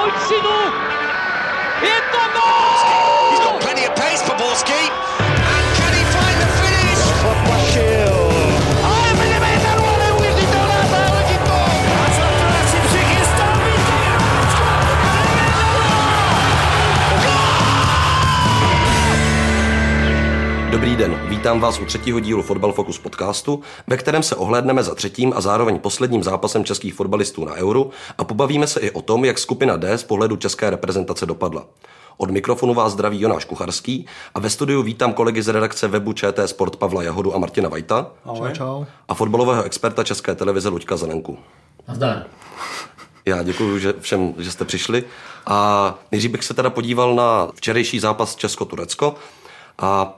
追いつの den, vítám vás u třetího dílu Fotbal Focus podcastu, ve kterém se ohlédneme za třetím a zároveň posledním zápasem českých fotbalistů na Euru a pobavíme se i o tom, jak skupina D z pohledu české reprezentace dopadla. Od mikrofonu vás zdraví Jonáš Kucharský a ve studiu vítám kolegy z redakce webu ČT Sport Pavla Jahodu a Martina Vajta Ahoj. Čau. a fotbalového experta České televize Luďka Zanenku. Nazdar. Já děkuji že všem, že jste přišli. A nejdřív bych se teda podíval na včerejší zápas Česko-Turecko. A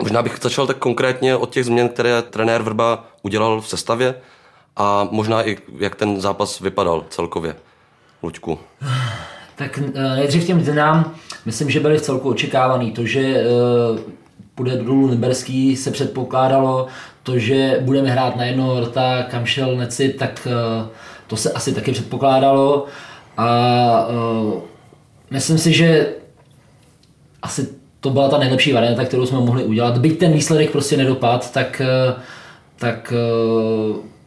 možná bych začal tak konkrétně od těch změn, které trenér Vrba udělal v sestavě a možná i jak ten zápas vypadal celkově. Luďku. Tak eh, nejdřív těm dnám, myslím, že byly v celku očekávaný. To, že eh, půjde dolů Liberský, se předpokládalo. To, že budeme hrát na jednoho rta, kam šel Necit, tak eh, to se asi taky předpokládalo. A myslím si, že asi to byla ta nejlepší varianta, kterou jsme mohli udělat. Byť ten výsledek prostě nedopad, tak, tak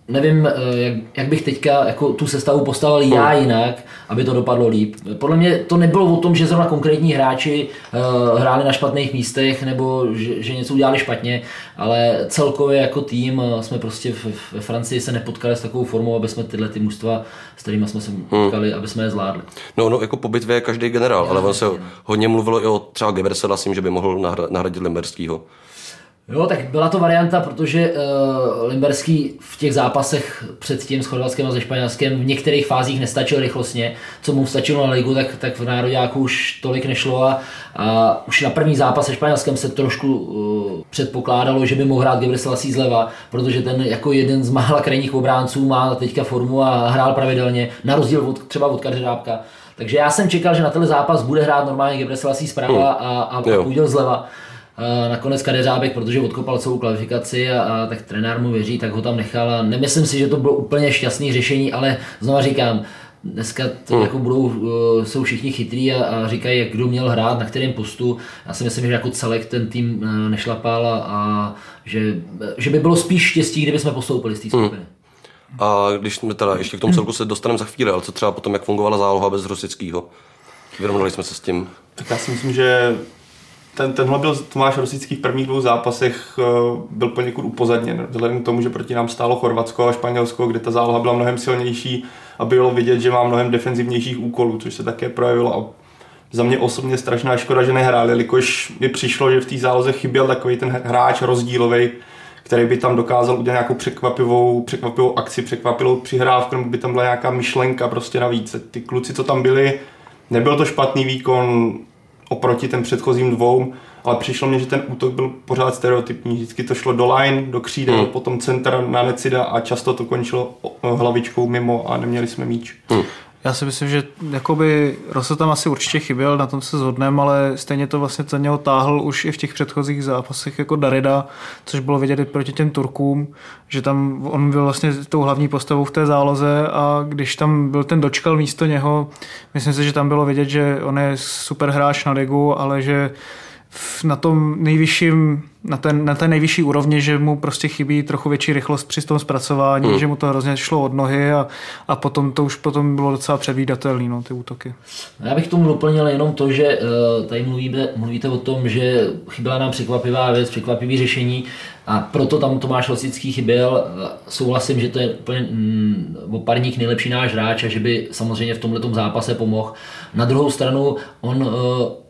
nevím, jak, jak bych teďka jako tu sestavu postavil já jinak, aby to dopadlo líp. Podle mě to nebylo o tom, že zrovna konkrétní hráči uh, hráli na špatných místech nebo že, že něco udělali špatně, ale celkově jako tým jsme prostě v, ve Francii se nepotkali s takovou formou, aby jsme tyhle ty mužstva, s kterými jsme se potkali, aby jsme je zvládli. No, no jako po bitvě je každý generál, Já, ale on se hodně mluvilo i o třeba Gebersela s tím, že by mohl nahra- nahradit Limberskýho. Jo, tak byla to varianta, protože uh, Limberský v těch zápasech před tím s Chorvatskem a se Španělskem v některých fázích nestačil rychlostně, co mu stačilo na ligu, tak, tak v nároďáku už tolik nešlo a, a už na první zápas se Španělskem se trošku uh, předpokládalo, že by mohl hrát Gebre Selassie zleva, protože ten jako jeden z mála krajních obránců má teďka formu a hrál pravidelně, na rozdíl od, třeba od Kařerábka. Takže já jsem čekal, že na tenhle zápas bude hrát normálně Gebre Selassie zprava a, a, a Jo. půjde zleva. A nakonec Kadeřábek, protože odkopal celou kvalifikaci a, a tak trenér mu věří, tak ho tam nechal a nemyslím si, že to bylo úplně šťastný řešení, ale znova říkám, dneska to Hmm. jako budou, uh, jsou všichni chytrý a, a říkají, jak kdo měl hrát, na kterém postu. Já si myslím, že jako celek ten tým uh, nešlapal a, a že, že by bylo spíš štěstí, kdyby jsme postoupili z té Hmm. skupiny. A když jsme teda ještě k tomu celku se dostaneme za chvíli, ale co třeba potom, jak fungovala záloha bez Rosického? Vyrovnali jsme se s tím. Tak já si myslím, že ten, tenhle byl Tomáš Rosický v prvních dvou zápasech eh, byl poněkud upozadněn, vzhledem k tomu, že proti nám stálo Chorvatsko a Španělsko, kde ta záloha byla mnohem silnější a bylo vidět, že má mnohem defenzivnějších úkolů, což se také projevilo a za mě osobně strašná škoda, že nehráli, jelikož mi přišlo, že v té záloze chyběl takový ten hráč rozdílový, který by tam dokázal udělat nějakou překvapivou, překvapivou akci, překvapivou přihrávku, nebo by tam byla nějaká myšlenka prostě navíc. Ty kluci, co tam byli, nebyl to špatný výkon oproti těm předchozím dvou, ale přišlo mně, že ten útok byl pořád stereotypní. Vždycky to šlo do line, do křídel, Hmm. hmm. potom center na Necida a často to končilo hlavičkou mimo a neměli jsme míč. Já si myslím, že jakoby Rosso tam asi určitě chyběl, na tom se zhodneme, ale stejně to vlastně za něho táhl už i v těch předchozích zápasech jako Darida, což bylo vidět i proti těm Turkům, že tam on byl vlastně tou hlavní postavou v té záloze a když tam byl ten dočkal místo něho, myslím si, že tam bylo vidět, že on je super hráč na ligu, ale že na tom nejvyšším, na, ten, na té nejvyšší úrovni, že mu prostě chybí trochu větší rychlost při tom zpracování, hmm. že mu to hrozně šlo od nohy a, a potom to už potom bylo docela předvídatelné, no, ty útoky. Já bych tomu doplnil jenom to, že eh, tady mluvíte, mluvíte o tom, že chyběla nám překvapivá věc, překvapivý řešení a proto tam Tomáš Losický chyběl. Eh, Souhlasím, že to je úplně mm, oparník nejlepší náš hráč a že by samozřejmě v tomto zápase pomohl. Na druhou stranu on uh,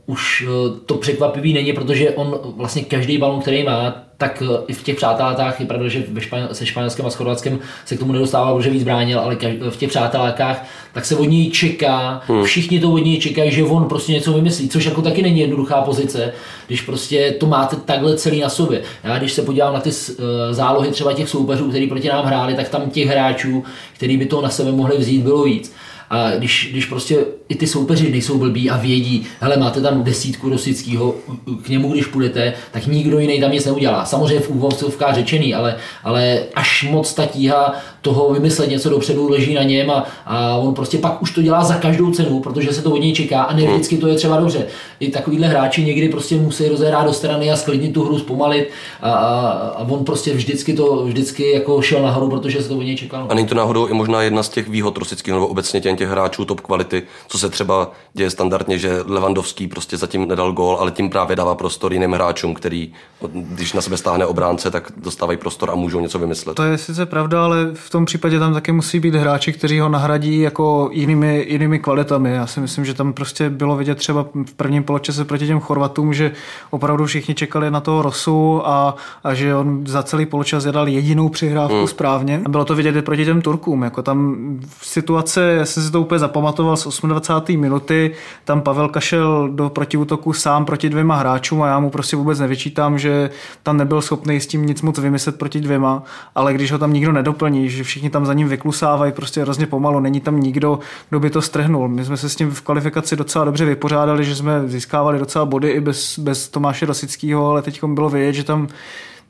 už eh, to překvapivý není, protože on vlastně každý balon, který má, tak eh, i v těch přátelátách, je pravda, že ve Španěl, se Španělskem a s Chorvatskem se k tomu nedostával, protože víc bránil, ale kaž- v těch přátelákách, tak se od něj čeká, hmm. všichni to od něj čekají, že on prostě něco vymyslí, což jako taky není jednoduchá pozice, když prostě to máte takhle celý na sobě. Já když se podívám na ty uh, zálohy třeba těch soupeřů, kteří proti nám hráli, tak tam těch hráčů, kteří by to na sebe mohli vzít, bylo víc. A když, když prostě i ty soupeři nejsou blbí a vědí, hele, máte tam desítku Rosického, k němu když půjdete, tak nikdo jiný tam nic neudělá. Samozřejmě v úvozovkách řečený, ale, ale až moc ta tíha toho vymyslet něco dopředu leží na něm a, a on prostě pak už to dělá za každou cenu, protože se to od něj čeká a ne vždycky to je třeba dobře. I takovýhle hráči někdy prostě musí rozehrát do strany a sklidnit tu hru, zpomalit a, a, a on prostě vždycky to vždycky jako šel nahoru, protože se to od něj čekalo. A není to náhodou i možná jedna z těch výhod rosických nebo obecně těch, těch hráčů top kvality, co se třeba děje standardně, že Levandovský prostě zatím nedal gól, ale tím právě dává prostor jiným hráčům, který, když na sebe stáhne obránce, tak dostávají prostor a můžou něco vymyslet. To je sice pravda, ale v tom případě tam taky musí být hráči, kteří ho nahradí jako jinými, jinými kvalitami. Já si myslím, že tam prostě bylo vidět třeba v prvním poločase proti těm Chorvatům, že opravdu všichni čekali na toho Rosu a, a že on za celý poločas zadal jedinou přihrávku hmm. správně. A bylo to vidět i proti těm Turkům. Jako tam situace, já jsem si to úplně zapamatoval z 28. minuty, tam Pavel kašel do protiútoku sám proti dvěma hráčům a já mu prostě vůbec nevyčítám, že tam nebyl schopný s tím nic moc vymyslet proti dvěma, ale když ho tam nikdo nedoplní, že všichni tam za ním vyklusávají prostě hrozně pomalu, není tam nikdo, kdo by to strhnul. My jsme se s tím v kvalifikaci docela dobře vypořádali, že jsme získávali docela body i bez, bez Tomáše Rosického, ale teď bylo vidět, že tam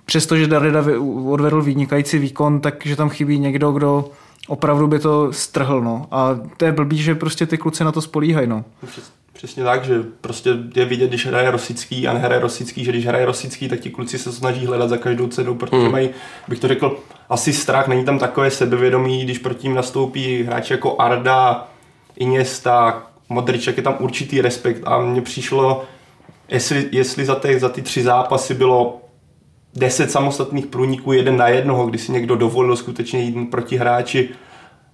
přestože Darida odvedl vynikající výkon, takže tam chybí někdo, kdo opravdu by to strhl. No. A to je blbý, že prostě ty kluci na to spolíhají. No. Přesně tak, že prostě je vidět, když hraje Rosický a nehraje Rosický, že když hraje Rosický, tak ti kluci se snaží hledat za každou cenu, protože hmm. mají, bych to řekl, asi strach, není tam takové sebevědomí, když proti ním nastoupí hráči jako Arda, Iniesta, Modriček, je tam určitý respekt a mně přišlo, jestli, jestli za, ty, za ty tři zápasy bylo deset samostatných průniků jeden na jednoho, kdy si někdo dovolil skutečně jít proti hráči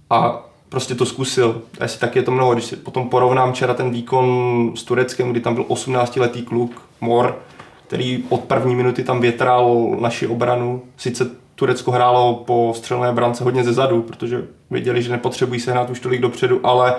a prostě to zkusil. Asi tak je to mnoho. Když si potom porovnám včera ten výkon s Tureckem, kdy tam byl 18-letý kluk, Mor, který od první minuty tam větral naši obranu. Sice Turecko hrálo po střelné brance hodně ze zadu, protože věděli, že nepotřebují se hrát už tolik dopředu, ale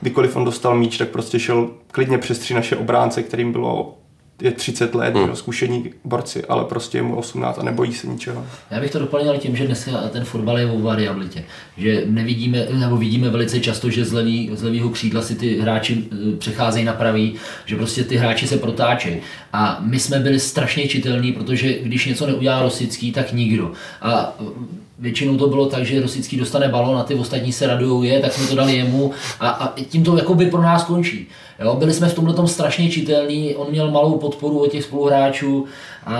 kdykoliv on dostal míč, tak prostě šel klidně přes tři naše obránce, kterým bylo je 30 let, hmm. zkušení borci, ale prostě je mu 18 a nebojí se ničeho. Já bych to doplnil tím, že dneska ten fotbal je o variabilitě. Že nevidíme, nebo vidíme velice často, že z, levý, z levýho křídla si ty hráči eh, přecházejí na pravý, že prostě ty hráči se protáčejí. A my jsme byli strašně čitelní, protože když něco neudělá Rosický, tak nikdo. A většinou to bylo tak, že Rosický dostane balon a ty ostatní se radují je, tak jsme to dali jemu a, a tím to jakoby pro nás končí. Jo, byli jsme v tomhle tom strašně čitelní, on měl malou podporu od těch spoluhráčů a,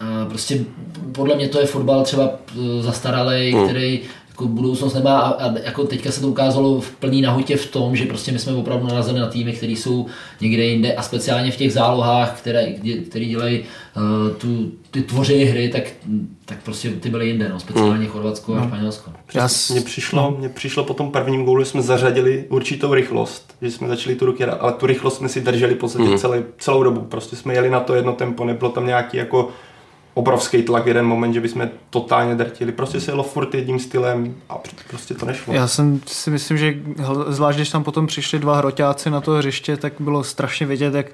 a prostě podle mě to je fotbal třeba e, zastaralý, mm. který jako budoucnost nemá a, a jako teďka se to ukázalo v plný nahotě v tom, že prostě my jsme opravdu narazili na týmy, které jsou někde jinde a speciálně v těch zálohách, které, které dělají uh, tu, ty tvoří hry, tak, tak prostě ty byly jinde, no, speciálně hmm. Chorvatsko a no. Španělsko. Mně přišlo, mně přišlo po tom prvním gólu, že jsme zařadili určitou rychlost, že jsme začali tu ruky, ale tu rychlost jsme si drželi v podstatě hmm. celý, celou dobu. Prostě jsme jeli na to jedno tempo, nebylo tam nějaký jako obrovský tlak v jeden moment, že bychom totálně drtili. Prostě se jelo furt jedním stylem a prostě to nešlo. Já jsem si myslím, že zvlášť když tam potom přišli dva hroťáci na to hřiště, tak bylo strašně vidět, jak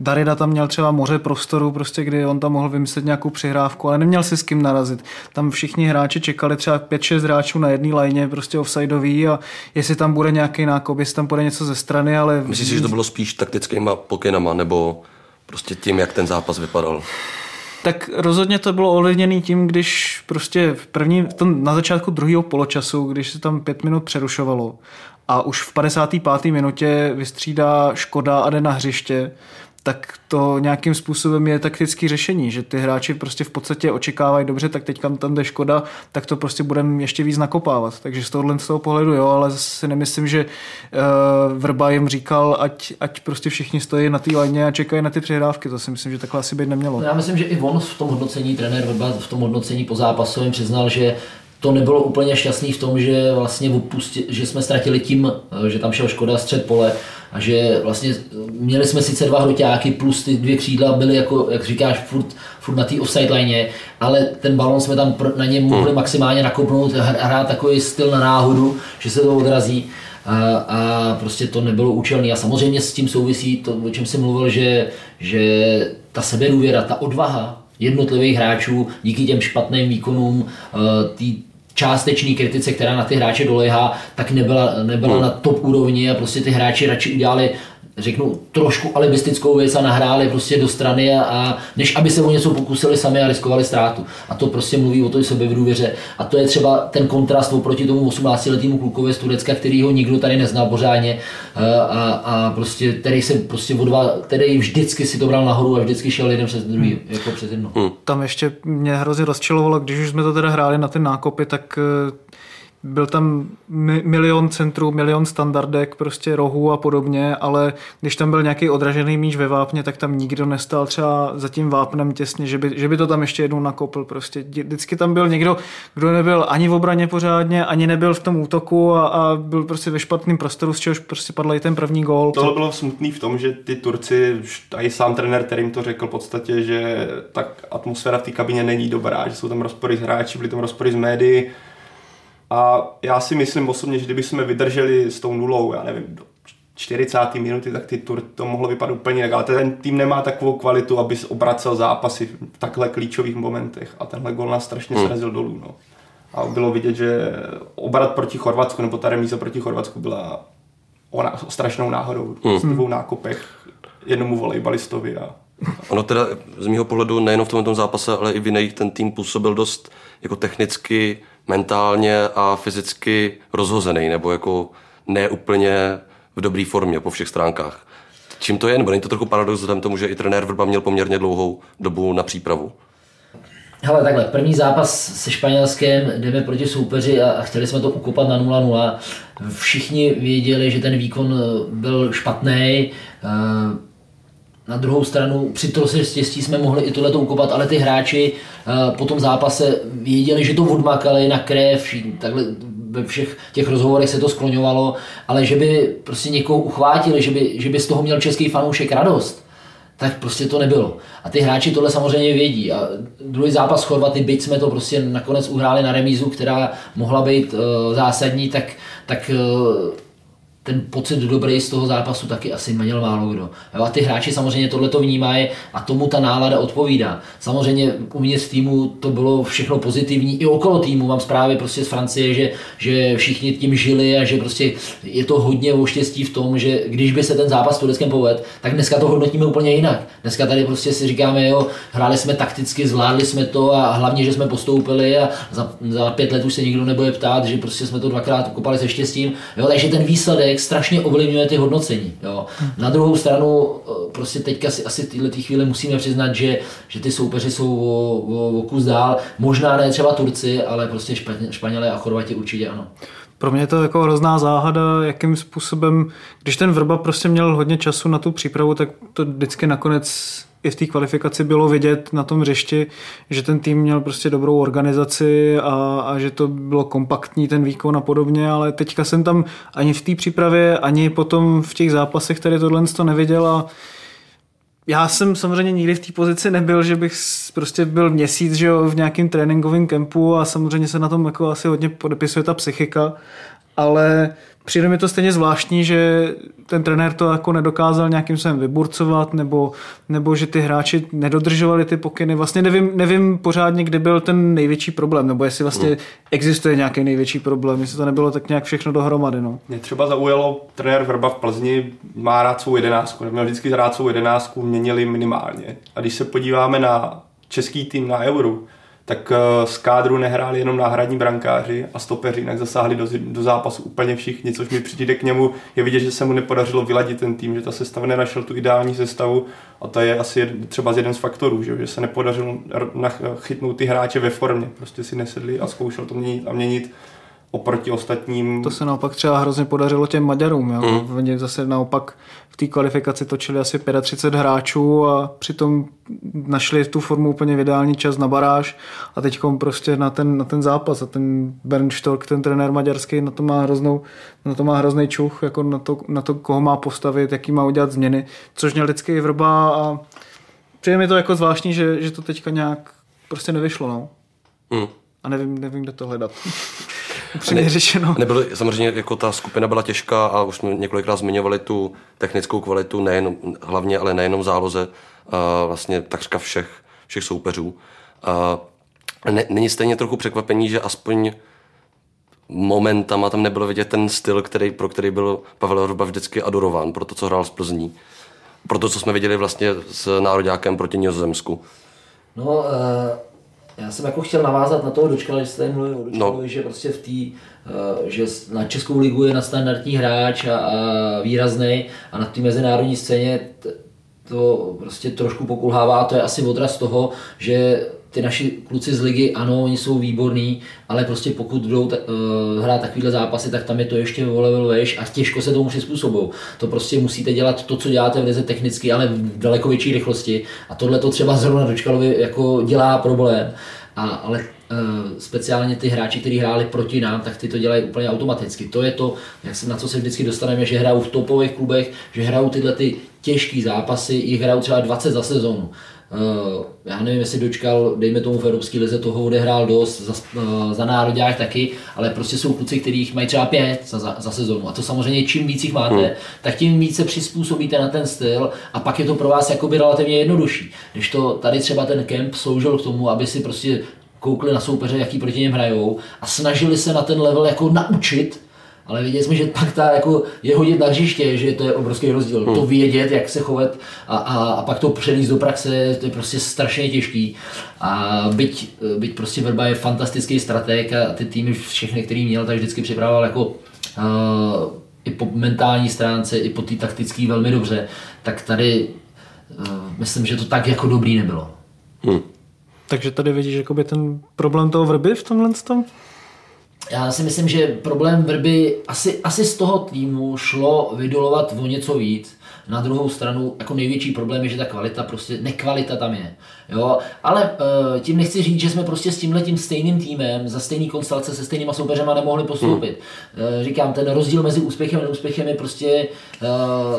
Darida tam měl třeba moře prostoru, prostě, kdy on tam mohl vymyslet nějakou přihrávku, ale neměl si s kým narazit. Tam všichni hráči čekali třeba 5-6 hráčů na jedné lajně, prostě offsideový a jestli tam bude nějaký nákop, jestli tam bude něco ze strany, ale... Myslíš, že to bylo spíš taktickýma pokynama, nebo prostě tím, jak ten zápas vypadal? Tak rozhodně to bylo ovlivněné tím, když prostě v první, v tom, na začátku druhého poločasu, když se tam pět minut přerušovalo a už v 55. minutě vystřídá Škoda a jde na hřiště, tak to nějakým způsobem je taktický řešení, že ty hráči prostě v podstatě očekávají dobře, tak teď tam jde škoda, tak to prostě budeme ještě víc nakopávat. Takže z tohohle z toho pohledu jo, ale zase nemyslím, že uh, Vrba jim říkal, ať, ať prostě všichni stojí na té léně a čekají na ty přihrávky. To si myslím, že takhle asi být nemělo. No já myslím, že i on v tom hodnocení, trenér Vrba v tom hodnocení po zápasovém přiznal, že to nebylo úplně šťastný v tom, že vlastně opusti, že jsme ztratili tím, eh, že tam šel Škoda střed pole a že vlastně měli jsme sice dva hroťáky plus ty dvě křídla byly jako, jak říkáš, furt, furt na té offside line, ale ten balon jsme tam na něm mohli hmm. maximálně nakopnout, hrát takový styl na náhodu, že se to odrazí. A, a prostě to nebylo účelné. A samozřejmě s tím souvisí to, o čem jsem mluvil, že, že ta sebedůvěra, ta odvaha jednotlivých hráčů díky těm špatným výkonům, eh, tý, částečný kritice, která na ty hráče dolehá, tak nebyla, nebyla hmm. na top úrovni a prostě ty hráči radši udělali řeknu, trošku alibistickou věc a nahráli prostě do strany a, a než aby se o něco pokusili sami a riskovali ztrátu. A to prostě mluví o té důvěře. A to je třeba ten kontrast oproti tomu 18-letému klukovi z Turecka, který ho nikdo tady neznal pořádně a, a prostě, který se prostě odva, který vždycky si to bral nahoru a vždycky šel jeden přes druhý, hmm. jako přes jedno. Hmm. Tam ještě mě hrozně rozčilovalo, když už jsme to teda hráli na ty nákopy, tak byl tam milion centrů, milion standardek, prostě rohů a podobně, ale když tam byl nějaký odražený míč ve vápně, tak tam nikdo nestal třeba za tím vápnem těsně, že by, že by to tam ještě jednou nakopl. Prostě vždycky tam byl někdo, kdo nebyl ani v obraně pořádně, ani nebyl v tom útoku a, a byl prostě ve špatném prostoru, z čehož prostě padl i ten první gól. To bylo smutný v tom, že ty Turci, a i sám trenér, který jim to řekl v podstatě, že tak atmosféra v té kabině není dobrá, že jsou tam rozpory s hráči, byly tam rozpory s médií, a já si myslím osobně, že kdyby jsme vydrželi s tou nulou, já nevím, do 40. minuty, tak ty tur to mohlo vypadat úplně jinak. Ale ten tým nemá takovou kvalitu, aby obracel zápasy v takhle klíčových momentech. A tenhle gol nás strašně hmm. srazil dolů. No. A bylo vidět, že obrat proti Chorvatsku, nebo ta remíza proti Chorvatsku byla o, na, o strašnou náhodou. Hmm. S dvou nákopech jednomu volejbalistovi a Ono teda z mého pohledu nejenom v tomto zápase, ale i v jiných ten tým působil dost jako technicky mentálně a fyzicky rozhozený, nebo jako neúplně v dobré formě po všech stránkách. Čím to je? Nebo není to trochu paradox vzhledem tomu, že i trenér Vrba měl poměrně dlouhou dobu na přípravu? Hele, takhle, první zápas se Španělskem, jdeme proti soupeři a, chtěli jsme to ukopat na 0-0. Všichni věděli, že ten výkon byl špatný. Eh, na druhou stranu při se štěstí jsme mohli i tohle ukopat, ale ty hráči uh, po tom zápase věděli, že to odmakali na krev, takhle ve všech těch rozhovorech se to skloňovalo, ale že by prostě někoho uchvátili, že by, že by z toho měl český fanoušek radost, tak prostě to nebylo. A ty hráči tohle samozřejmě vědí. A druhý zápas Chorvaty, byť jsme to prostě nakonec uhráli na remízu, která mohla být uh, zásadní, tak, tak uh, ten pocit dobrý z toho zápasu taky asi měl málo kdo. Jo, a ty hráči samozřejmě tohle to vnímají a tomu ta nálada odpovídá. Samozřejmě uvnitř týmu to bylo všechno pozitivní, i okolo týmu mám zprávy prostě z Francie, že, že všichni tím žili a že prostě je to hodně o štěstí v tom, že když by se ten zápas s Tureckem povedl, tak dneska to hodnotíme úplně jinak. Dneska tady prostě si říkáme, jo, hráli jsme takticky, zvládli jsme to a hlavně, že jsme postoupili a za, za pět let už se nikdo nebude ptát, že prostě jsme to dvakrát kopali se štěstím. Jo, takže ten výsledek člověk strašně ovlivňuje ty hodnocení. Jo. Na druhou stranu, eh, prostě teďka si asi tyhle chvíli musíme přiznat, že, že ty soupeři jsou o, o, o kus dál. Možná ne třeba Turci, ale prostě Španělé a Chorvati určitě ano. Pro mě je to jako hrozná záhada, jakým způsobem, když ten Vrba prostě měl hodně času na tu přípravu, tak to vždycky nakonec i v té kvalifikaci bylo vidět na tom řešti, že ten tým měl prostě dobrou organizaci a, a že to bylo kompaktní ten výkon a podobně, ale teďka jsem tam ani v té přípravě, ani potom v těch zápasech tady tohle to neviděl a já jsem samozřejmě nikdy v té pozici nebyl, že bych prostě byl měsíc že jo, v nějakém tréninkovém kempu a samozřejmě se na tom jako asi hodně podepisuje ta psychika, ale přijde mi to stejně zvláštní, že ten trenér to jako nedokázal nějakým způsobem vyburcovat, nebo, nebo že ty hráči nedodržovali ty pokyny. Vlastně nevím, nevím pořádně, kde byl ten největší problém, nebo jestli vlastně existuje nějaký největší problém, jestli to nebylo tak nějak všechno dohromady. No. Mě třeba zaujalo, trenér Vrba v Plzni má rád svou jedenáctku, měl vždycky rád svou jedenáctku, měnili minimálně. A když se podíváme na český tým na Euro, tak eh, z kádru nehráli jenom náhradní brankáři a stopeři, jinak zasáhli do, do zápasu úplně všichni, což mi přijde k němu. Je vidět, že se mu nepodařilo vyladit ten tým, že ta sestava nenašel tu ideální sestavu a to je asi třeba z jeden z faktorů, že, že se nepodařilo chytnout ty hráče ve formě. Prostě si nesedli a zkoušel to měnit a měnit oproti ostatním. To se naopak třeba hrozně podařilo těm Maďarům. Jo? Mm. Oni zase naopak v té kvalifikaci točili asi 35 hráčů a přitom našli tu formu úplně v ideální čas na baráž a teď prostě na ten, na ten zápas a ten Bernd Stork, ten trenér maďarský, na to má hroznou, na to má hrozný čuch, jako na to, na to, koho má postavit, jaký má udělat změny, což měl vždycky i vrba a přijde mi to jako zvláštní, že, že to teďka nějak prostě nevyšlo. No. Mm. A nevím, nevím, kde to hledat. Upřímně ne, řečeno. Nebylo, samozřejmě jako ta skupina byla těžká a už jsme několikrát zmiňovali tu technickou kvalitu, nejen, hlavně, ale nejenom záloze, a vlastně takřka všech, všech soupeřů. A ne, není stejně trochu překvapení, že aspoň momentama tam nebylo vidět ten styl, který, pro který byl Pavel Vrba vždycky adorován, pro to, co hrál z Plzní. Pro to, co jsme viděli vlastně s nároďákem proti Nizozemsku. No, uh, já jsem jako chtěl navázat na toho Dočkala, že jste tady mluvil o Dočkalovi, no. že prostě v té, uh, že na Českou ligu je na standardní hráč a, a výrazný a na té mezinárodní scéně to prostě trošku pokulhává, to je asi odraz toho, že ty naši kluci z ligy, ano, oni jsou výborní, ale prostě pokud budou uh, hrát takovýhle zápasy, tak tam je to ještě o level vejš a těžko se tomu přizpůsobou. To prostě musíte dělat to, co děláte v lize technicky, ale v daleko větší rychlosti a tohle to třeba zrovna Dočkalovi jako dělá problém. A, ale uh, speciálně ty hráči, kteří hráli proti nám, tak ty to dělají úplně automaticky. To je to, jak se, na co se vždycky dostaneme, že hrajou v topových klubech, že hrajou tyhle ty těžké zápasy, jich hrajou třeba 20 za sezonu. Uh, já nevím, jestli dočkal, dejme tomu v Evropské lize, toho odehrál dost, za, uh, za národák taky, ale prostě jsou kluci, kterých mají třeba pět za, za, za sezonu. A to samozřejmě, čím víc jich máte, hmm. tak tím víc se přizpůsobíte na ten styl a pak je to pro vás jakoby relativně jednodušší. Když to tady třeba ten kemp sloužil k tomu, aby si prostě koukli na soupeře, jaký proti něm hrajou a snažili se na ten level jako naučit, ale viděli jsme, že pak ta jako je hodit na hřiště, že to je obrovský rozdíl. Hmm. To vědět, jak se chovat a, a, a pak to přenést do praxe, to je prostě strašně těžký. A byť, byť prostě Verba je fantastický strateg a ty týmy všechny, který měl, tak vždycky připravoval jako uh, i po mentální stránce, i po té taktické velmi dobře, tak tady uh, myslím, že to tak jako dobrý nebylo. Hmm. Takže tady vidíš jakoby ten problém toho vrby v tomhle tom? Já si myslím, že problém Vrby asi, asi z toho týmu šlo vydolovat o něco víc. Na druhou stranu, jako největší problém je, že ta kvalita, prostě nekvalita tam je. Jo? Ale uh, tím nechci říct, že jsme prostě s tímhle tím stejným týmem, za stejný konstelace, se stejnýma soupeřema nemohli postoupit. Hmm. Uh, říkám, ten rozdíl mezi úspěchem a neúspěchem je prostě uh,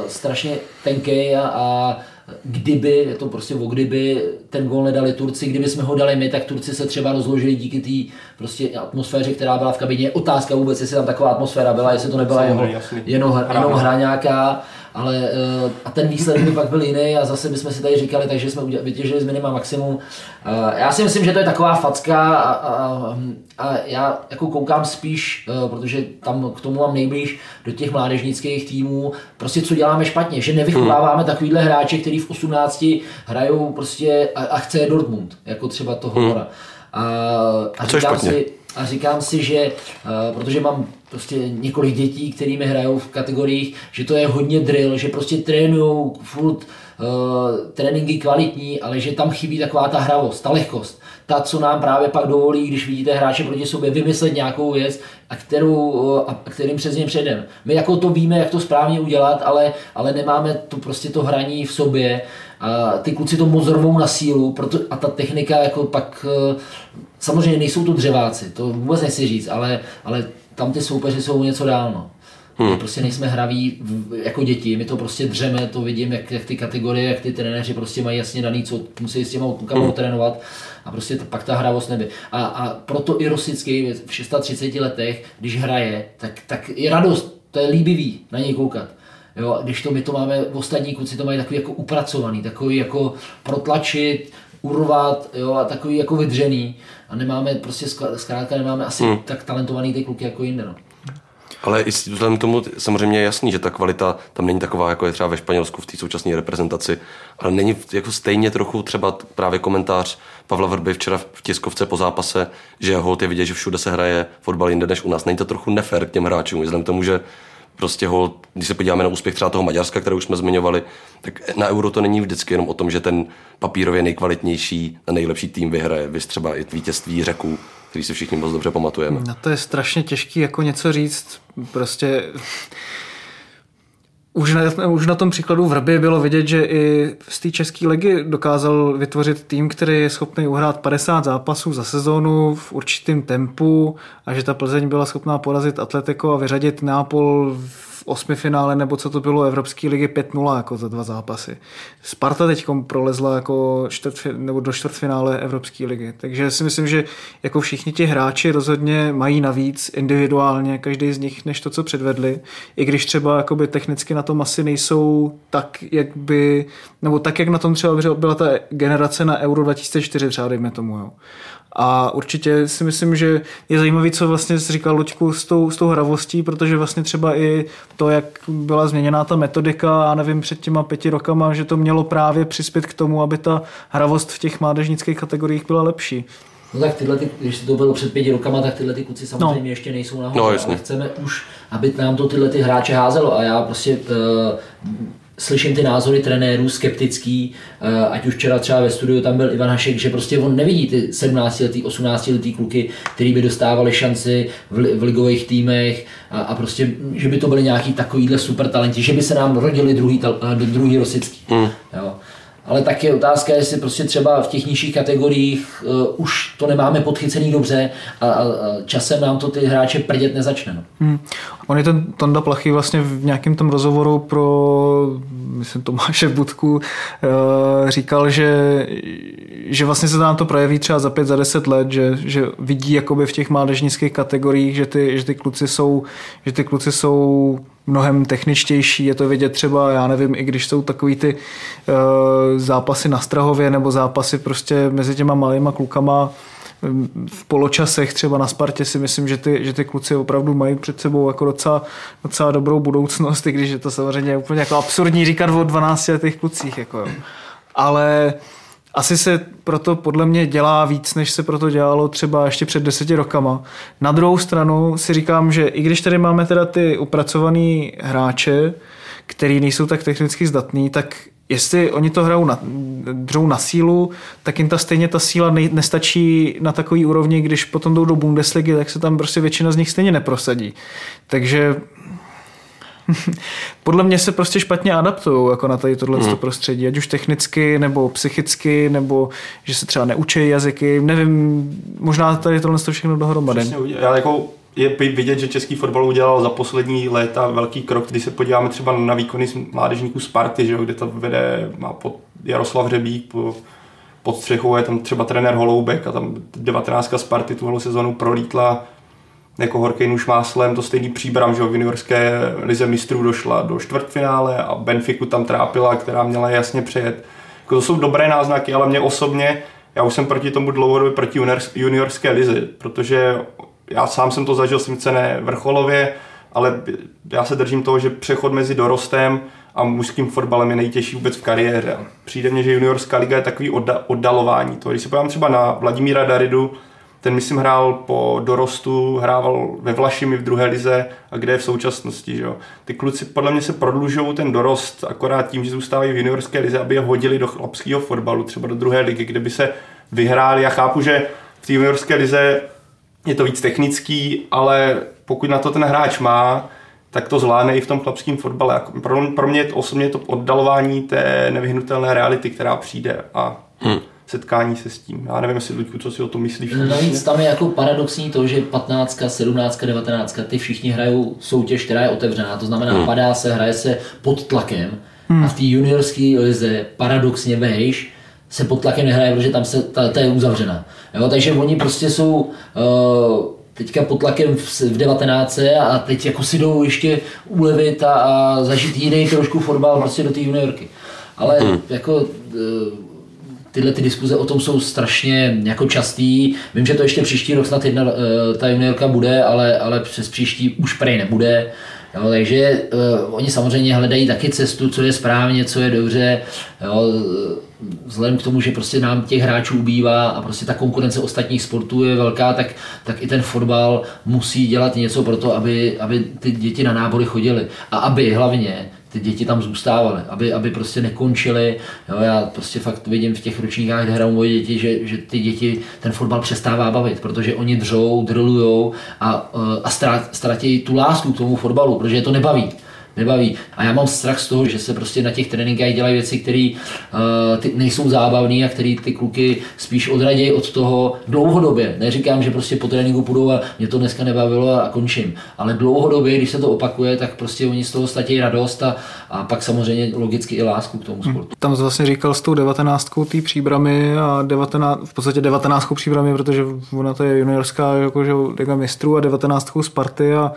strašně tenký a, a kdyby, je to prostě o kdyby ten gol nedali Turci, kdyby jsme ho dali my, tak Turci se třeba rozložili díky té prostě atmosféře, která byla v kabině. Otázka vůbec, jestli tam taková atmosféra byla, jestli to nebyla jeho, jenom, jenom hra nějaká ale uh, a ten výsledek by pak byl jiný a zase bychom si tady říkali, takže jsme vytěžili z minima maximum. Uh, já si myslím, že to je taková facka a, a, a já jako koukám spíš, uh, protože tam k tomu mám nejblíž do těch mládežnických týmů, prostě co děláme špatně, že nevychováváme hmm. takovýhle hráče, který v 18 hrajou prostě a, a chce Dortmund, jako třeba toho hmm. A, a, a říkám si, a říkám si, že uh, protože mám prostě několik dětí, kterými hrajou v kategoriích, že to je hodně drill, že prostě trénují furt uh, tréninky kvalitní, ale že tam chybí taková ta hravost, ta lehkost. Ta, co nám právě pak dovolí, když vidíte hráče proti sobě, vymyslet nějakou věc, a, kterou, uh, a kterým přes ně předem. My jako to víme, jak to správně udělat, ale, ale nemáme to prostě to hraní v sobě. A ty kluci to moc rvou na sílu proto, a ta technika jako pak uh, samozřejmě nejsou to dřeváci, to vůbec nechci říct, ale, ale tam ty soupeři jsou něco dál. No. Hmm. My prostě nejsme hraví jako děti, my to prostě dřeme, to vidím, jak, jak ty kategorie, jak ty trenéři prostě mají jasně daný, co musí s těma klukama hmm. trénovat a prostě to, pak ta hravost neby. A, a proto i Rosický v 630 letech, když hraje, tak, tak je radost, to je líbivý na něj koukat. Jo, když to my to máme, ostatní kluci to mají takový jako upracovaný, takový jako protlačit, urvat, jo, a takový jako vydřený a nemáme prostě, zkrátka nemáme asi hmm. tak talentovaný ty kluky jako jinde, no. Ale i vzhledem k tomu samozřejmě je jasný, že ta kvalita tam není taková, jako je třeba ve Španělsku v té současné reprezentaci, ale není jako stejně trochu třeba právě komentář Pavla Vrby včera v tiskovce po zápase, že holt je vidět, že všude se hraje fotbal jinde než u nás. Není to trochu nefér k těm hráčům, vzhledem k tomu, že prostě hol, když se podíváme na úspěch třeba toho Maďarska, který už jsme zmiňovali, tak na Euro to není vždycky jenom o tom, že ten papírově nejkvalitnější a nejlepší tým vyhraje. Vy třeba i vítězství řeků, který si všichni moc dobře pamatujeme. No to je strašně těžký jako něco říct. Prostě už na, už na tom příkladu Vrby bylo vidět, že i z té české ligy dokázal vytvořit tým, který je schopný uhrát 50 zápasů za sezónu v určitém tempu a že ta Plzeň byla schopná porazit Atletico a vyřadit Nápol v osmi finále, nebo co to bylo, Evropské ligy 5-0 jako za dva zápasy. Sparta teď prolezla jako čtvrt, nebo do čtvrtfinále Evropské ligy. Takže si myslím, že jako všichni ti hráči rozhodně mají navíc individuálně, každý z nich, než to, co předvedli. I když třeba technicky na tom asi nejsou tak, jak by, nebo tak, jak na tom třeba byla ta generace na Euro 2004 třeba, dejme tomu, jo. A určitě si myslím, že je zajímavý, co vlastně říkal, Luďku, s tou, s tou hravostí, protože vlastně třeba i to, jak byla změněná ta metodika, já nevím, před těma pěti rokama, že to mělo právě přispět k tomu, aby ta hravost v těch mládežnických kategoriích byla lepší. No tak tyhle, ty, když to bylo před pěti rokama, tak tyhle ty kluci samozřejmě no. ještě nejsou nahoře. No, jasně. Ale chceme už, aby nám to tyhle ty hráče házelo a já prostě uh, slyším ty názory trenérů skeptický, uh, ať už včera třeba ve studiu tam byl Ivan Hašek, že prostě on nevidí ty 17 letý, 18 letý kluky, který by dostávali šanci v, v ligových týmech a, a, prostě, že by to byly nějaký takovýhle super talenti, že by se nám rodili druhý, druhý Rosický. Mm. Jo ale tak je otázka, jestli prostě třeba v těch nižších kategoriích uh, už to nemáme podchycený dobře a, a, časem nám to ty hráče prdět nezačne. No. Hmm. On je ten Tonda Plachy vlastně v nějakém tom rozhovoru pro myslím Tomáše Budku uh, říkal, že, že vlastně se nám to projeví třeba za pět, za deset let, že, že vidí jakoby v těch mládežnických kategoriích, že ty, že ty kluci jsou, že ty kluci jsou mnohem techničtější, je to vidět třeba, já nevím, i když jsou takový ty uh, zápasy na Strahově nebo zápasy prostě mezi těma malýma klukama, v poločasech třeba na Spartě si myslím, že ty, že ty kluci opravdu mají před sebou jako docela, docela dobrou budoucnost, i když je to samozřejmě úplně jako absurdní říkat o 12 letých klucích. Jako, Ale asi se proto podle mě dělá víc, než se proto dělalo třeba ještě před deseti rokama. Na druhou stranu si říkám, že i když tady máme teda ty upracovaný hráče, který nejsou tak technicky zdatný, tak jestli oni to hrajou na, dřou na sílu, tak jim ta stejně ta síla ne, nestačí na takový úrovni, když potom jdou do Bundesligy, tak se tam prostě většina z nich stejně neprosadí. Takže podle mě se prostě špatně adaptují jako na tady tohle hmm. prostředí, ať už technicky, nebo psychicky, nebo že se třeba neučí jazyky, nevím, možná tady tohle všechno dohromady. Přesně, já jako je vidět, že český fotbal udělal za poslední léta velký krok, když se podíváme třeba na výkony mládežníků Sparty, že jo, kde to vede má pod Jaroslav Řebík, po, pod střechou je tam třeba trenér Holoubek a tam 19. Sparty tuhle sezonu prolítla jako horký nůž máslem, to stejný příbram, že v juniorské lize mistrů došla do čtvrtfinále a Benfiku tam trápila, která měla jasně přejet. Jako to jsou dobré náznaky, ale mě osobně, já už jsem proti tomu dlouhodobě proti juniorské lize, protože já sám jsem to zažil sice ne vrcholově, ale já se držím toho, že přechod mezi dorostem a mužským fotbalem je nejtěžší vůbec v kariéře. Přijde mně, že juniorská liga je takový oddalování. To, když se podívám třeba na Vladimíra Daridu, ten myslím hrál po dorostu, hrával ve Vlašimi v druhé lize a kde je v současnosti. Že jo. Ty kluci podle mě se prodlužují ten dorost akorát tím, že zůstávají v juniorské lize, aby je hodili do chlapského fotbalu, třeba do druhé ligy, kde by se vyhráli. Já chápu, že v té juniorské lize je to víc technický, ale pokud na to ten hráč má, tak to zvládne i v tom chlapském fotbale. Pro, pro mě osobně to oddalování té nevyhnutelné reality, která přijde a hmm. Setkání se s tím. Já nevím, jestli Luďku, co si o tom myslíš. No, navíc tam je jako paradoxní to, že 15, 17, 19, ty všichni hrajou soutěž, která je otevřená. To znamená, hmm. padá se, hraje se pod tlakem hmm. a v té juniorské lize paradoxně vejš se pod tlakem nehraje, protože tam se ta, ta je uzavřená. Jo, takže oni prostě jsou uh, teďka pod tlakem v, v 19 a teď jako si jdou ještě ulevit a, a zažít jiný trošku fotbal prostě do té juniorky. Ale hmm. jako uh, tyhle ty diskuze o tom jsou strašně jako častý. Vím, že to ještě příští rok snad jedna, uh, ta juniorka bude, ale, ale přes příští už prej nebude. Jo, takže uh, oni samozřejmě hledají taky cestu, co je správně, co je dobře. Jo, vzhledem k tomu, že prostě nám těch hráčů ubývá a prostě ta konkurence ostatních sportů je velká, tak, tak i ten fotbal musí dělat něco pro to, aby, aby ty děti na nábory chodily. A aby hlavně ty děti tam zůstávaly, aby, aby prostě nekončily. Jo, já prostě fakt vidím v těch ročníkách, kde hrajou moje děti, že, že ty děti ten fotbal přestává bavit, protože oni dřou, drillujou a, a ztratí tu lásku k tomu fotbalu, protože je to nebaví nebaví. A já mám strach z toho, že se prostě na těch tréninkách dělají věci, které uh, nejsou zábavné a které ty kluky spíš odradějí od toho dlouhodobě. Neříkám, že prostě po tréninku půjdou a mě to dneska nebavilo a končím. Ale dlouhodobě, když se to opakuje, tak prostě oni z toho ztratí radost a, a pak samozřejmě logicky i lásku k tomu sportu. Tam jsi vlastně říkal s tou devatenáctkou té příbramy a 19, v podstatě devatenáctkou příbramy, protože ona to je juniorská jakože, Liga mistrů a devatenáctkou Sparty a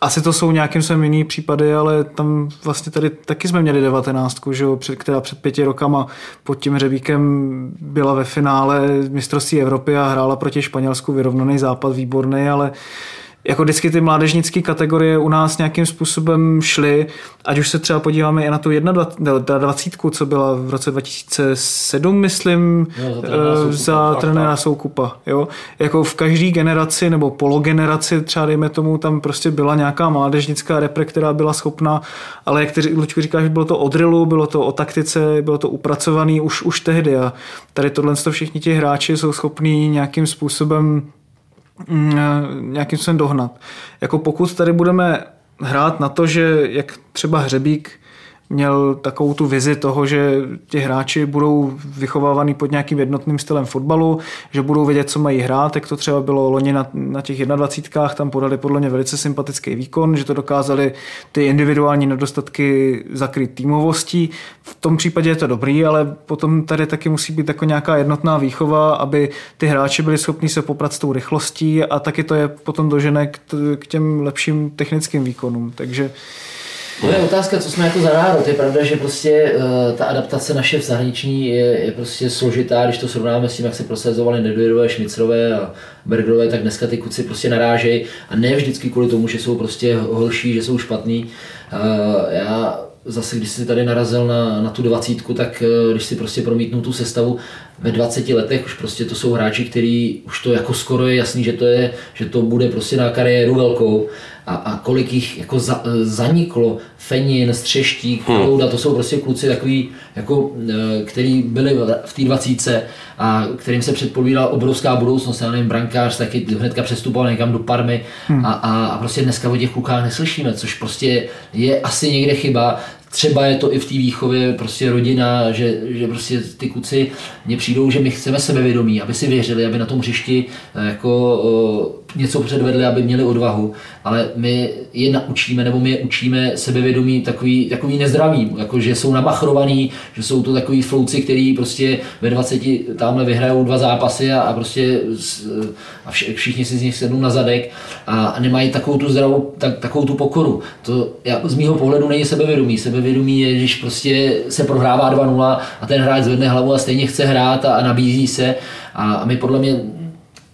asi to jsou nějakým svým jiný případy, ale tam vlastně tady taky jsme měli devatenáctku, že jo, před, která před pěti rokama pod tím hřebíkem byla ve finále mistrovství Evropy a hrála proti Španělsku vyrovnaný západ výborný, ale uh, jako vždycky ty mládežnické kategorie u nás nějakým způsobem šly, ať už se třeba podíváme i na tu 21, co byla v roce 2007, myslím, no, za trenéra Soukupa. Jo? Jako v každé generaci nebo pologeneraci třeba dejme tomu, tam prostě byla nějaká mládežnická repre, která byla schopná, ale jak ty Lučku říkáš, bylo to o drillu, bylo to o taktice, bylo to upracovaný už, už tehdy a tady tohle všichni ti hráči jsou schopní nějakým způsobem nějakým způsobem dohnat. Jako pokud tady budeme hrát na to, že jak třeba Hřebík měl takovou tu vizi toho, že ti hráči budou vychovávaný pod nějakým jednotným stylem fotbalu, že budou vědět, co mají hrát, jak to třeba bylo loni na, na těch 21. tam podali podle mě velice sympatický výkon, že to dokázali ty individuální nedostatky zakrýt týmovostí. V tom případě je to dobrý, ale potom tady taky musí být jako nějaká jednotná výchova, aby ty hráči byli schopni se poprat s tou rychlostí a taky to je potom dožené k, k těm lepším technickým výkonům. Takže to je otázka, co jsme jako za národ. Je pravda, že prostě uh, ta adaptace naše v zahraniční je, je prostě složitá, když to srovnáme s tím, jak se prosazovali Nedvědové, Šmicrové a Bergerové, tak dneska ty kuci prostě narážejí a ne vždycky kvůli tomu, že jsou prostě horší, že jsou špatný. Uh, já zase, když jsi tady narazil na, na tu dvacítku, tak uh, když si prostě promítnu tu sestavu, ve 20 letech už prostě to jsou hráči, který už to jako skoro je jasný, že to, je, že to bude prostě na kariéru velkou. A, a kolik jich jako za, zaniklo, Fenin, Střeštík, hmm. to jsou prostě kluci takový, jako, e, který byli v té dvacíce a kterým se předpovídala obrovská budoucnost, já nevím, brankář taky hnedka přestupoval někam do Parmy. Hmm. a, a, a, prostě dneska o těch klukách neslyšíme, což prostě je asi někde chyba, třeba je to i v té výchově prostě rodina, že, že prostě ty kluci mně přijdou, že my chceme sebevědomí, aby si věřili, aby na tom hřišti eh, jako něco předvedli, aby měli odvahu, ale my je naučíme, nebo my je učíme sebevědomí takový, takový nezdravý, jako že jsou nabachrovaný, že jsou to takový flouci, který prostě ve 20 tamhle vyhrajou dva zápasy a, a prostě a všichni si z nich sednou na zadek a nemají takovou tu zdravou, tak, takovou tu pokoru. To já, z mýho pohledu není sebevědomí. Sebevědomí je, když prostě se prohrává 2-0 a ten hráč zvedne hlavu a stejně chce hrát a, a nabízí se a, a my podle mě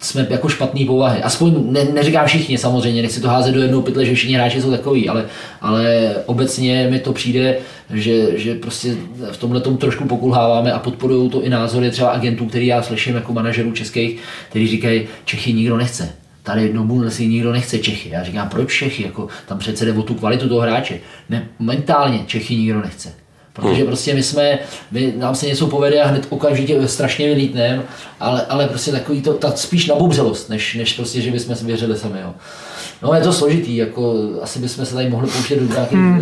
jsme jako špatný povahy. Aspoň ne, neříkám všichni samozřejmě, nechci to házet do jednoho pytle, že všichni hráči jsou takový, ale, ale obecně mi to přijde, že, že prostě v tomhle tom trošku pokulháváme a podporují to i názory třeba agentů, který já slyším jako manažerů českých, kteří říkají, Čechy nikdo nechce. Tady jednou si nikdo nechce Čechy. Já říkám, proč Čechy? Jako, tam přece jde o tu kvalitu toho hráče. Ne, mentálně Čechy nikdo nechce. Protože hmm. prostě my jsme, my, nám se něco povede a hned okamžitě strašně vylítneme, ale, ale prostě takový to, ta spíš nabubřelost, než, než prostě, že bychom si věřili sami. Jo. No je to složitý, jako asi bychom se tady mohli pouštět do nějakých hmm.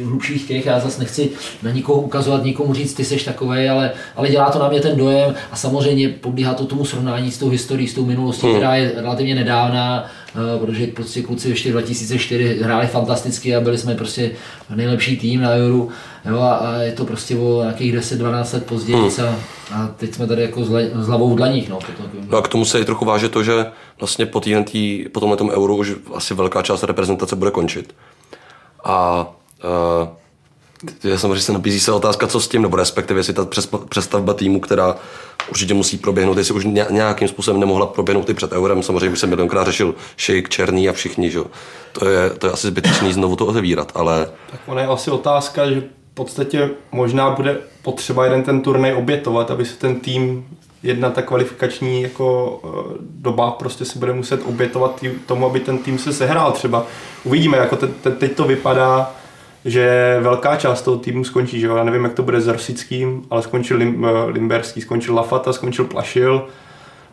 Eh, hlubších těch, já zase nechci na nikoho ukazovat, nikomu říct, ty seš takový, ale, ale dělá to na mě ten dojem a samozřejmě podlíhá to tomu srovnání s tou historií, s tou minulostí, hmm. která je relativně nedávná, protože prostě kluci ještě 2004 hráli fantasticky a byli jsme prostě nejlepší tým na Euro. Jo, a, je to prostě o nějakých 10-12 let později hmm. a, a, teď jsme tady jako s hlavou v dlaních. No, no a k tomu se i trochu váže to, že vlastně po, týhletý, po tomhle euro už asi velká část reprezentace bude končit. A uh, já samozřejmě se nabízí se otázka, co s tím, nebo respektive jestli ta přestavba týmu, která určitě musí proběhnout, jestli už nějakým způsobem nemohla proběhnout i před eurem, samozřejmě už jsem milionkrát řešil Šejk, Černý a všichni, že? To, je, to je asi zbytečný znovu to otevírat, ale... Tak ona je asi otázka, že v podstatě možná bude potřeba jeden ten turnaj obětovat, aby se ten tým jedna ta kvalifikační jako eh, doba prostě se bude muset obětovat tomu, aby ten tým se sehrál třeba. Uvidíme, jako te, te, teď to vypadá, že velká část toho týmu skončí, že jo? Já nevím, jak to bude s Rosickým, ale skončil Lim, eh, Limberský, skončil Lafata, skončil Plašil,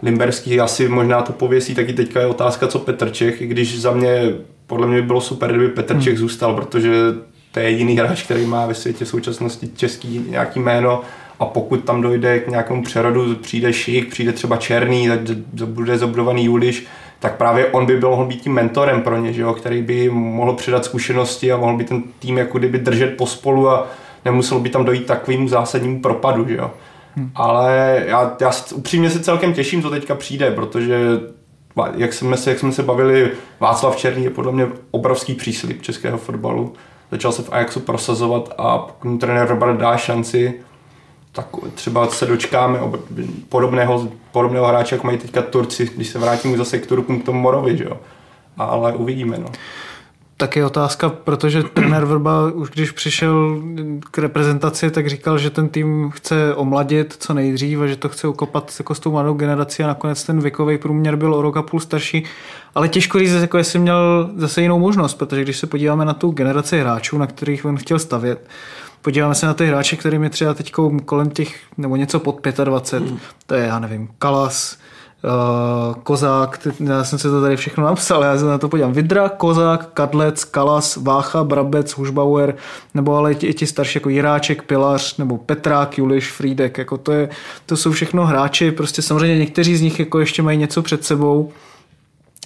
Limberský asi možná to pověsí, taky teďka je otázka, co Petr Čech, i když za mě, podle mě by bylo super, kdyby Petr hmm. Čech zůstal, protože to je jediný hráč, který má ve světě v současnosti český nějaký jméno a pokud tam dojde k nějakému přerodu, přijde Šik, přijde třeba Černý, tak bude zobudovaný Juliš, tak právě on by byl mohl být tím mentorem pro ně, že jo, který by mohl předat zkušenosti a mohl by ten tým jako kdyby držet pospolu a nemuselo by tam dojít takovému zásadnímu propadu, že jo. Hmm. Ale já, já upřímně se celkem těším, co teďka přijde, protože jak jsme, se, jak jsme se bavili, Václav Černý je podle mě obrovský příslip českého fotbalu. Začal se v Ajaxu prosazovat a pokud mu trenér Robert dá šanci, tak třeba se dočkáme podobného, podobného hráče, jako mají teďka Turci, když se vrátím zase k Turkům, k tomu Morovi, že jo. Ale uvidíme, no tak je otázka, protože trenér Vrba už když přišel k reprezentaci, tak říkal, že ten tým chce omladit co nejdřív a že to chce ukopat jako s tou mladou generací a nakonec ten věkový průměr byl o rok a půl starší. Ale těžko říct, jako jestli měl zase jinou možnost, protože když se podíváme na tu generaci hráčů, na kterých on chtěl stavět, podíváme se na ty hráče, kterým je třeba teď kolem těch, nebo něco pod 25, hmm. to je, já nevím, Kalas, Uh, Kozák, já jsem se to tady všechno napsal, já se na to podívám. Vidra, Kozák, Kadlec, Kalas, Vácha, Brabec, Hušbauer, nebo ale i ti starší jako Jiráček, Pilař, nebo Petrák, Juliš, Frídek, jako to, je, to jsou všechno hráči, prostě samozřejmě někteří z nich jako ještě mají něco před sebou,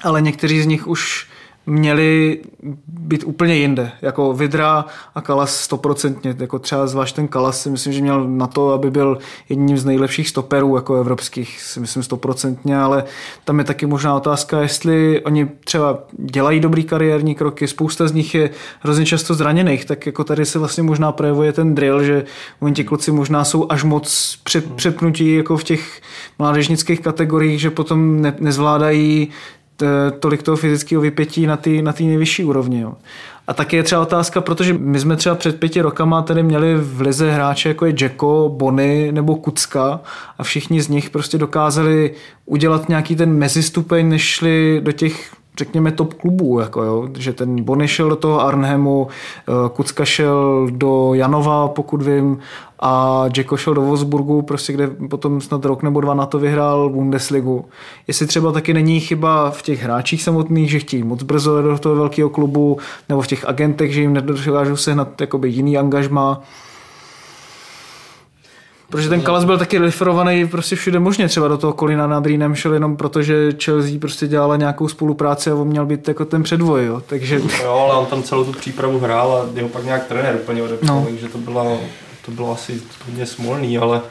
ale někteří z nich už měli být úplně jinde. Jako Vidra a Kalas stoprocentně. Jako třeba zvlášť ten Kalas si myslím, že měl na to, aby byl jedním z nejlepších stoperů jako evropských, si myslím stoprocentně, ale tam je taky možná otázka, jestli oni třeba dělají dobrý kariérní kroky, spousta z nich je hrozně často zraněných, tak jako tady se vlastně možná projevuje ten drill, že oni ti kluci možná jsou až moc přep, přepnutí jako v těch mládežnických kategoriích, že potom ne, nezvládají tolik toho fyzického vypětí na té na nejvyšší úrovni. Jo. A taky je třeba otázka, protože my jsme třeba před pěti rokama tady měli v lize hráče jako je Jacko, Bony nebo Kucka a všichni z nich prostě dokázali udělat nějaký ten mezistupeň, než šli do těch řekněme top klubů, jako jo, že ten Bony šel do toho Arnhemu, eh, Kucka šel do Janova, pokud vím, a Jacko šel do Wolfsburgu, prostě kde potom snad rok nebo dva na to vyhrál Bundesligu. Jestli třeba taky není chyba v těch hráčích samotných, že chtějí moc brzo do toho velkého klubu, nebo v těch agentech, že jim nedokážou sehnat jakoby jiný angažma, Protože ten Kalas byl taky referovaný prostě všude možně, třeba do toho Kolina nad Rýnem šel jenom proto, že Chelsea prostě dělala nějakou spolupráci a on měl být jako ten předvoj, jo. Takže... Jo, ale on tam celou tu přípravu hrál a jeho pak nějak trenér úplně odepsal, no. takže to bylo, to bylo asi hodně smolný, ale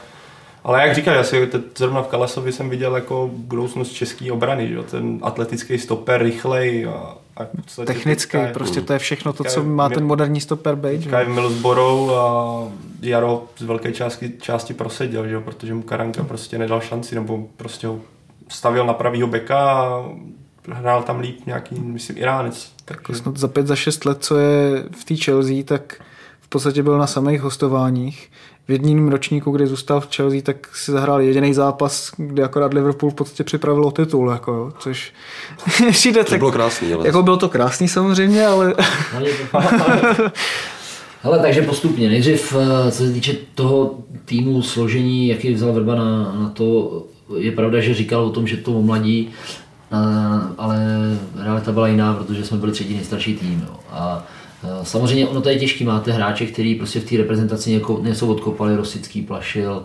ale jak říkal, já si zrovna v Kalasovi jsem viděl jako budoucnost české obrany, že? ten atletický stoper, rychlej a, a Technický, je, prostě to je všechno to, co má ten moderní stoper být. Teďka je Middlesbrough a Jaro z velké části, části proseděl, že? protože mu Karanka prostě nedal šanci, nebo prostě ho stavil na pravýho beka a hrál tam líp nějaký, myslím, Iránec. Tak snad za pět, za šest let, co je v té Chelsea, tak podstatě byl na samých hostováních v jedním ročníku, kdy zůstal v Chelsea, tak si zahrál jediný zápas, kdy akorát Liverpool v podstatě připravil o titul, jako jo, což přijde tak, bylo krásný, ale... Jako bylo to krásný samozřejmě, ale... Hele, takže postupně. Nejdřív, eh, co se týče toho týmu složení, jaký vzal Vrba na, na to, je pravda, že říkal o tom, že to omladí, eh, ale realita byla jiná, protože jsme byli třetí nejstarší tým. Jo. A samozřejmě ono to je těžký, máte hráče, který prostě v té reprezentaci něco, odkopali, Rosický, Plašil,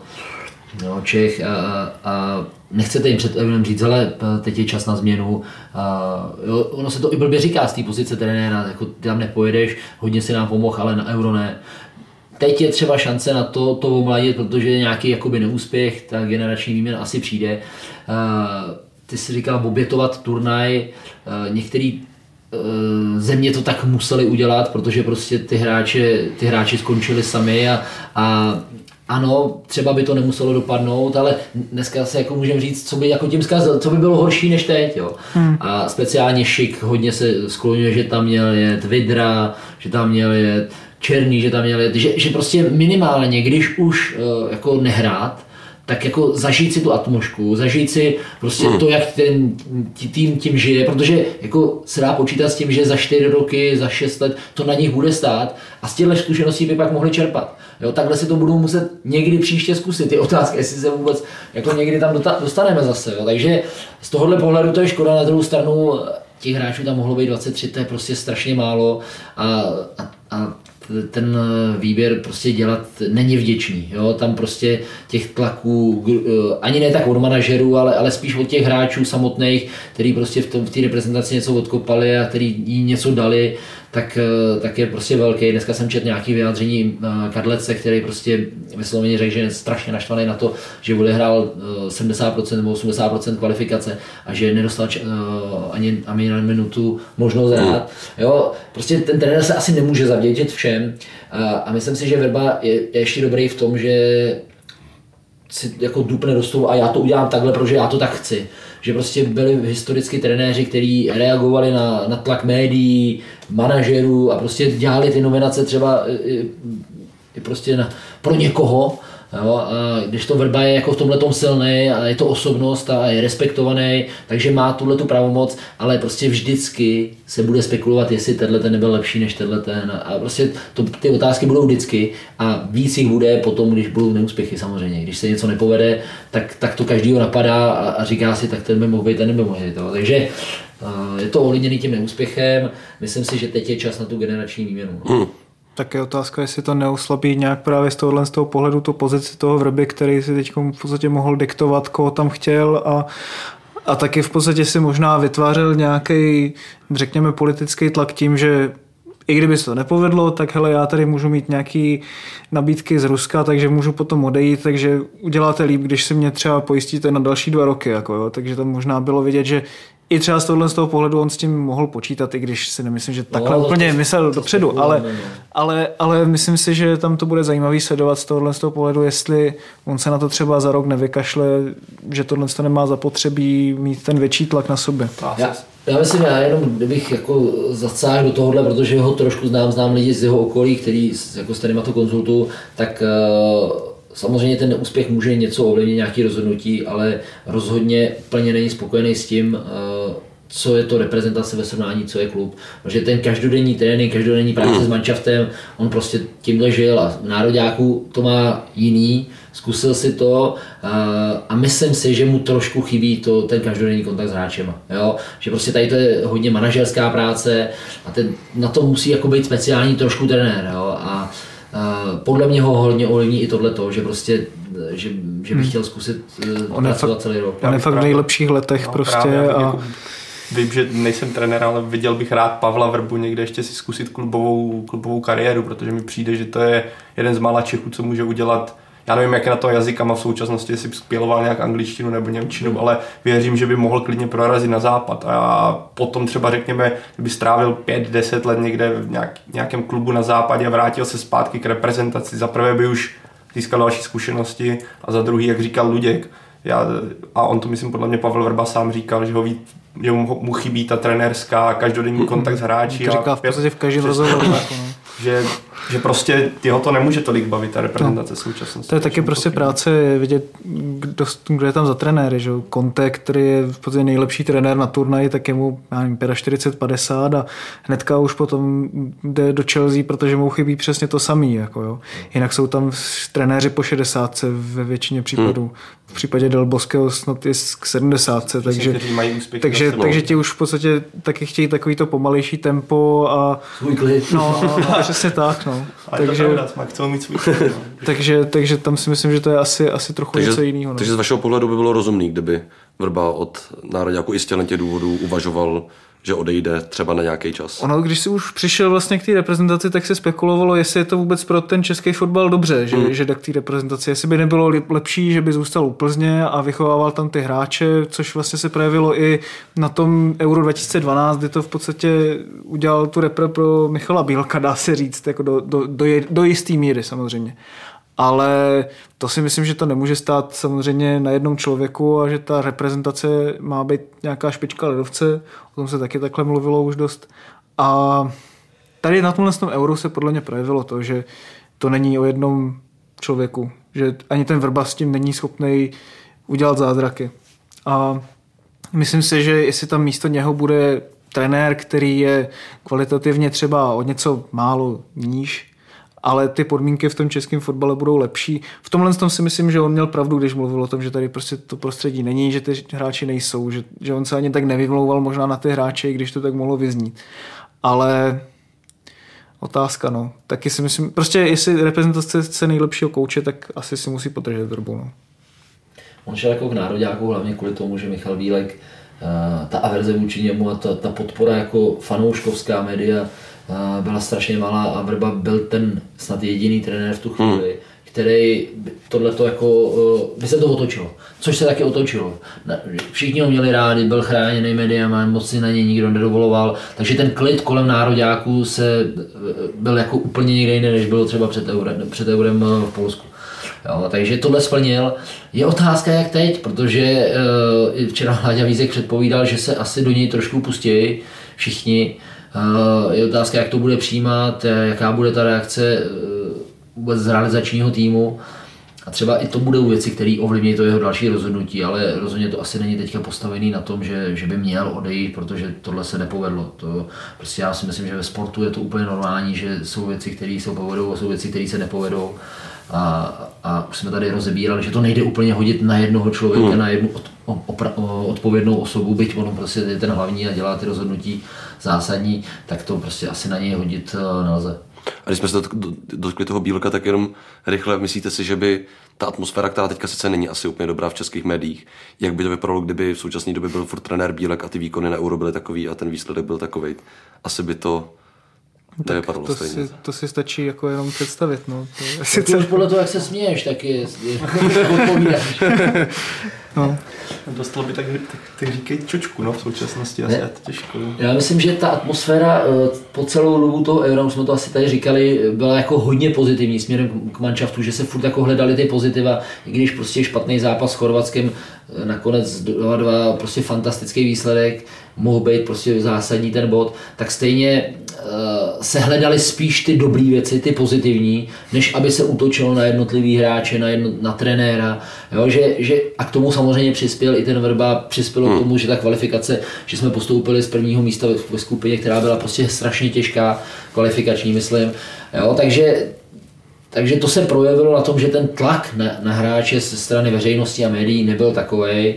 no, Čech a, a nechcete jim před Evinem říct, ale eh, teď je čas na změnu. A, jo, ono se to i blbě říká z té pozice trenéra, jako ty tam nepojedeš, hodně si nám pomohl, ale na euro ne. Teď je třeba šance na to, to omladit, protože nějaký jakoby neúspěch, ta generační výměna asi přijde. A, ty si říkal obětovat turnaj, některý Eh, země to tak museli udělat, protože prostě ty hráči, ty hráči skončili sami a, a ano, třeba by to nemuselo dopadnout, ale dneska se jako můžeme říct, co by jako tím zkazil, co by bylo horší než teď. Jo. Hmm. A speciálně Šik hodně se skloňuje, že tam měl jet Vidra, že tam měl jet Černý, že tam měl jet, že, že prostě minimálně, když už uh, jako nehrát, tak jako zažít si tu atmosféru, zažít si prostě hmm. to, jak ten tým tím žije, protože jako se dá počítat s tím, že za 4 roky, za 6 let to na nich bude stát a z těchto zkušeností by pak mohli čerpat. Jo, takhle si to budou muset někdy příště zkusit. Ty otázky, jestli se vůbec jako někdy tam dostaneme zase. Jo. Takže z tohohle pohledu to je škoda. Na druhou stranu těch hráčů tam mohlo být 23, to je prostě strašně málo a, a, a ten eh, výběr prostě dělat není vděčný. Jo? Tam prostě těch tlaků, eh, ani ne tak od manažerů, ale, ale spíš od těch hráčů samotných, který prostě v, tom, v té reprezentaci něco odkopali a který jí něco dali, tak, eh, tak je prostě velký. Dneska jsem četl nějaký vyjádření eh, Kadlece, který prostě vysloveně řekl, že je strašně naštvaný na to, že odehrál 70% nebo 80% kvalifikace a že nedostal ani, ani na minutu možnost hrát. Jo, prostě ten trenér se asi nemůže zavděčit všem a myslím si, že Verba je, je ještě dobrý v tom, že si jako dupne do stolu a já to udělám takhle, protože já to tak chci. Že prostě byli historicky trenéři, kteří reagovali na, na tlak médií, manažerů a prostě dělali ty nominace třeba i, i prostě na, pro někoho, Jo, a když to Vrba je jako v tomhle silný a je to osobnost a je respektovaný, takže má tuhle tu pravomoc, ale prostě vždycky se bude spekulovat, jestli tenhle ten nebyl lepší než tenhle ten. A prostě to, ty otázky budou vždycky a víc jich bude potom, když budou neúspěchy samozřejmě. Když se něco nepovede, tak, tak to každýho napadá a, a říká si, tak ten by mohl být, ten by mohl být. Takže je to ovlivněný tím neúspěchem. Myslím si, že teď je čas na tu generační výměnu. No. Hmm tak je otázka, jestli to neoslabí nějak právě z tohohle z toho pohledu tu pozici toho vrby, který si teď v podstatě mohl diktovat, koho tam chtěl a, a taky v podstatě si možná vytvářel nějaký, řekněme, politický tlak tím, že i kdyby se to nepovedlo, tak hele, já tady můžu mít nějaký nabídky z Ruska, takže můžu potom odejít, takže uděláte líp, když si mě třeba pojistíte na další dva roky. Jako jo. Takže tam možná bylo vidět, že i třeba z tohohle z toho pohledu on s tím mohl počítat, i když si nemyslím, že takhle no, úplně to, myslel to, dopředu, to, ale, ale, ale myslím si, že tam to bude zajímavý sledovat z tohohle z toho pohledu, jestli on se na to třeba za rok nevykašle, že tohle to nemá zapotřebí mít ten větší tlak na sobě. Já, já myslím, já jenom kdybych jako zacáhl do tohohle, protože ho trošku znám, znám lidi z jeho okolí, který jako s kterýma to konzultu, tak uh, Samozřejmě ten úspěch může něco ovlivnit, nějaké rozhodnutí, ale rozhodně plně není spokojený s tím, eh, co je to reprezentace ve srovnání, co je klub. Protože ten každodenní trénink, každodenní práce s manšaftem, on prostě tímhle žil a v nároďáku to má jiný, zkusil si to a myslím si, že mu trošku chybí to, ten každodenní kontakt s hráčem. Jo? Že prostě tady to je hodně manažerská práce a ten, na to musí jako být speciální trošku trenér. Jo? A podle mě ho hodně ovlivní i tohle, že prostě, že, že bych hmm. chtěl zkusit hmm. on pracovat fakt, celý rok. On je fakt v nejlepších letech no, prostě. Právě, a... Jako, vím, že nejsem trenér, ale viděl bych rád Pavla Vrbu někde ještě si zkusit klubovou, klubovou kariéru, protože mi přijde, že to je jeden z mála Čechů, co může udělat já nevím, jak je na to jazykama v současnosti, jestli spěloval nějak angličtinu nebo němčinu, ale věřím, že by mohl klidně prorazit na západ. A potom třeba řekněme, kdyby strávil 5-10 let někde v nějak, nějakém klubu na západě a vrátil se zpátky k reprezentaci, za prvé by už získal další zkušenosti a za druhý, jak říkal Luděk, já, a on to myslím podle mě Pavel Vrba sám říkal, že ho ví, že mu, mu chybí ta trenérská každodenní kontakt s hráči. To říká v podstatě v každém rozhovoru. Jako no. že že prostě jeho to nemůže tolik bavit, ta reprezentace no. současnosti. To je taky prostě práce vidět, kdo, kdo je tam za trenéry. Že? Conte, který je v podstatě nejlepší trenér na turnaji, tak je mu, já nevím, 40-50 a hnedka už potom jde do Chelsea, protože mu chybí přesně to samý. Jako, jo. Jinak jsou tam trenéři po 60 ve většině případů. Hmm. V případě Del Bosqueho snad je k 70, takže, takže, takže ti už v podstatě taky chtějí takový to pomalejší tempo a... Svůj klid. No, no, no, přesně tak. No. Ale takže, to pravda, chcou mít svůj no. takže, takže tam si myslím, že to je asi, asi trochu takže, něco jiného. No. Takže z vašeho pohledu by bylo rozumný, kdyby Vrba od národňáku i z těch důvodů uvažoval že odejde třeba na nějaký čas. Ono, když si už přišel vlastně k té reprezentaci, tak se spekulovalo, jestli je to vůbec pro ten český fotbal dobře, že, mm. že jde k té reprezentaci. Jestli by nebylo lepší, že by zůstal u Plzně a vychovával tam ty hráče, což vlastně se projevilo i na tom Euro 2012, kdy to v podstatě udělal tu repre pro Michala Bílka, dá se říct, jako do, do, do, do jisté míry samozřejmě ale to si myslím, že to nemůže stát samozřejmě na jednom člověku a že ta reprezentace má být nějaká špička ledovce, o tom se taky takhle mluvilo už dost. A tady na tomhle tom euro se podle mě projevilo to, že to není o jednom člověku, že ani ten Vrba s tím není schopný udělat zázraky. A myslím si, že jestli tam místo něho bude trenér, který je kvalitativně třeba o něco málo níž, ale ty podmínky v tom českém fotbale budou lepší. V tomhle tom si myslím, že on měl pravdu, když mluvil o tom, že tady prostě to prostředí není, že ty hráči nejsou, že, že on se ani tak nevymlouval možná na ty hráče, když to tak mohlo vyznít. Ale otázka, no. Taky si myslím, prostě jestli reprezentace chce nejlepšího kouče, tak asi si musí podržet drbu, no. On šel jako k nároďáku hlavně kvůli tomu, že Michal Bílek, eh, ta averze vůči němu a ta, ta podpora jako fanouškovská média byla strašně malá a Vrba byl ten snad jediný trenér v tu chvíli, hmm který tohle to jako, by se to otočilo. Což se taky otočilo. Všichni ho měli rádi, byl chráněný médiama, moc si na něj nikdo nedovoloval, takže ten klid kolem nároďáků se byl jako úplně někde jiný, než bylo třeba před eurem, před eurem v Polsku. Jo, takže tohle splnil. Je otázka, jak teď, protože uh, včera Hladě Vízek předpovídal, že se asi do něj trošku pustí všichni. Uh, je otázka, jak to bude přijímat, jaká bude ta reakce uh, vůbec z realizačního týmu. A třeba i to budou věci, které ovlivní to jeho další rozhodnutí, ale rozhodně to asi není teďka postavený na tom, že, že by měl odejít, protože tohle se nepovedlo. To, prostě já si myslím, že ve sportu je to úplně normální, že jsou věci, které se povedou a jsou věci, které se nepovedou. A, a už jsme tady rozebírali, že to nejde úplně hodit na jednoho člověka, hmm. na jednu od, opra, odpovědnou osobu, byť on prostě je ten hlavní a dělá ty rozhodnutí zásadní, tak to prostě asi na něj hodit eh, nelze. A když jsme se dotkli toho Bílka, tak jenom rychle myslíte si, že by ta atmosféra, která teďka sice není asi úplně dobrá v českých médiích, jak by to vypadalo, kdyby v současné době byl furt trenér Bílek a ty výkony na euro byly takový a ten výsledek byl takový. Asi by to tak to si, to si stačí jako jenom představit. No. To je sice... podle toho, jak se směješ, tak je, je odpovídáš. no. Dostalo by tak, tak, tak říkej čočku no, v současnosti, asi to těžko. Já myslím, že ta atmosféra eh, po celou dobu toho Eura, už jsme to asi tady říkali, byla jako hodně pozitivní směrem k manšaftu, že se furt jako hledali ty pozitiva, i když prostě špatný zápas s Chorvatskem, eh, nakonec 2-2, prostě fantastický výsledek, mohl být prostě zásadní ten bod, tak stejně uh, se hledali spíš ty dobré věci, ty pozitivní, než aby se útočilo na jednotlivý hráče, na, jedno, na trenéra. Jo, že, že, a k tomu samozřejmě přispěl i ten Verba, přispělo hmm. k tomu, že ta kvalifikace, že jsme postoupili z prvního místa ve, ve skupině, která byla prostě strašně těžká, kvalifikační, myslím. Jo, takže takže to se projevilo na tom, že ten tlak na, na hráče ze strany veřejnosti a médií nebyl takový.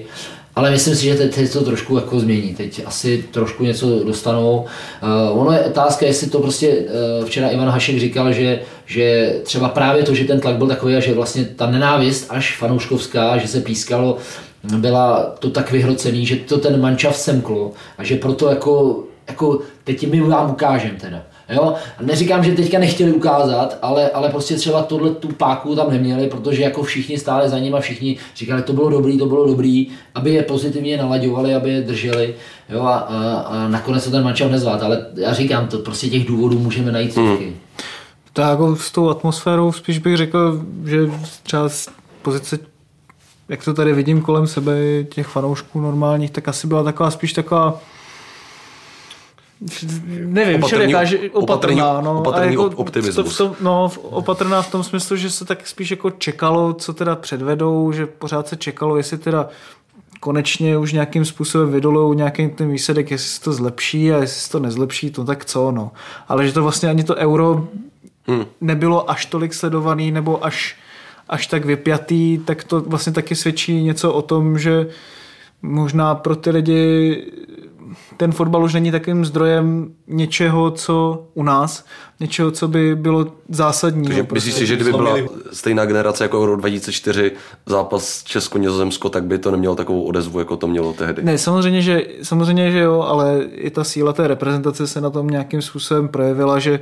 Ale myslím si, že teď, teď to trošku jako změní. Teď asi trošku něco dostanou. Uh, ono je otázka, jestli to prostě uh, včera Ivan Hašek říkal, že, že třeba právě to, že ten tlak byl takový a že vlastně ta nenávist až fanouškovská, že se pískalo, byla to tak vyhrocený, že to ten mančav semklo a že proto jako, jako teď my vám ukážeme teda. Jo? Neříkám, že teďka nechtěli ukázat, ale, ale prostě třeba tohle tu páku tam neměli, protože jako všichni stáli za ním a všichni říkali, to bylo dobrý, to bylo dobrý, aby je pozitivně nalaďovali, aby je drželi. Jo? A, a, a nakonec se ten mančav nezvát, ale já říkám, to prostě těch důvodů můžeme najít stovky. Hmm. Tak jako s tou atmosférou spíš bych řekl, že třeba z pozice jak to tady vidím kolem sebe, těch fanoušků normálních, tak asi byla taková spíš taková nevím, opatrný, že opatrná, no, opatrný jako, optimismus. To, to, no, opatrná v tom smyslu, že se tak spíš jako čekalo, co teda předvedou, že pořád se čekalo, jestli teda konečně už nějakým způsobem vydolou nějaký ten výsledek, jestli se to zlepší a jestli se to nezlepší, to tak co, no. Ale že to vlastně ani to euro hmm. nebylo až tolik sledovaný nebo až, až tak vypjatý, tak to vlastně taky svědčí něco o tom, že možná pro ty lidi ten fotbal už není takovým zdrojem něčeho, co u nás, něčeho, co by bylo zásadní. Takže prostě. myslíš si, že kdyby byla stejná generace jako Euro 2004 zápas Česko-Nizozemsko, tak by to nemělo takovou odezvu, jako to mělo tehdy? Ne, samozřejmě, že, samozřejmě, že jo, ale i ta síla té reprezentace se na tom nějakým způsobem projevila, že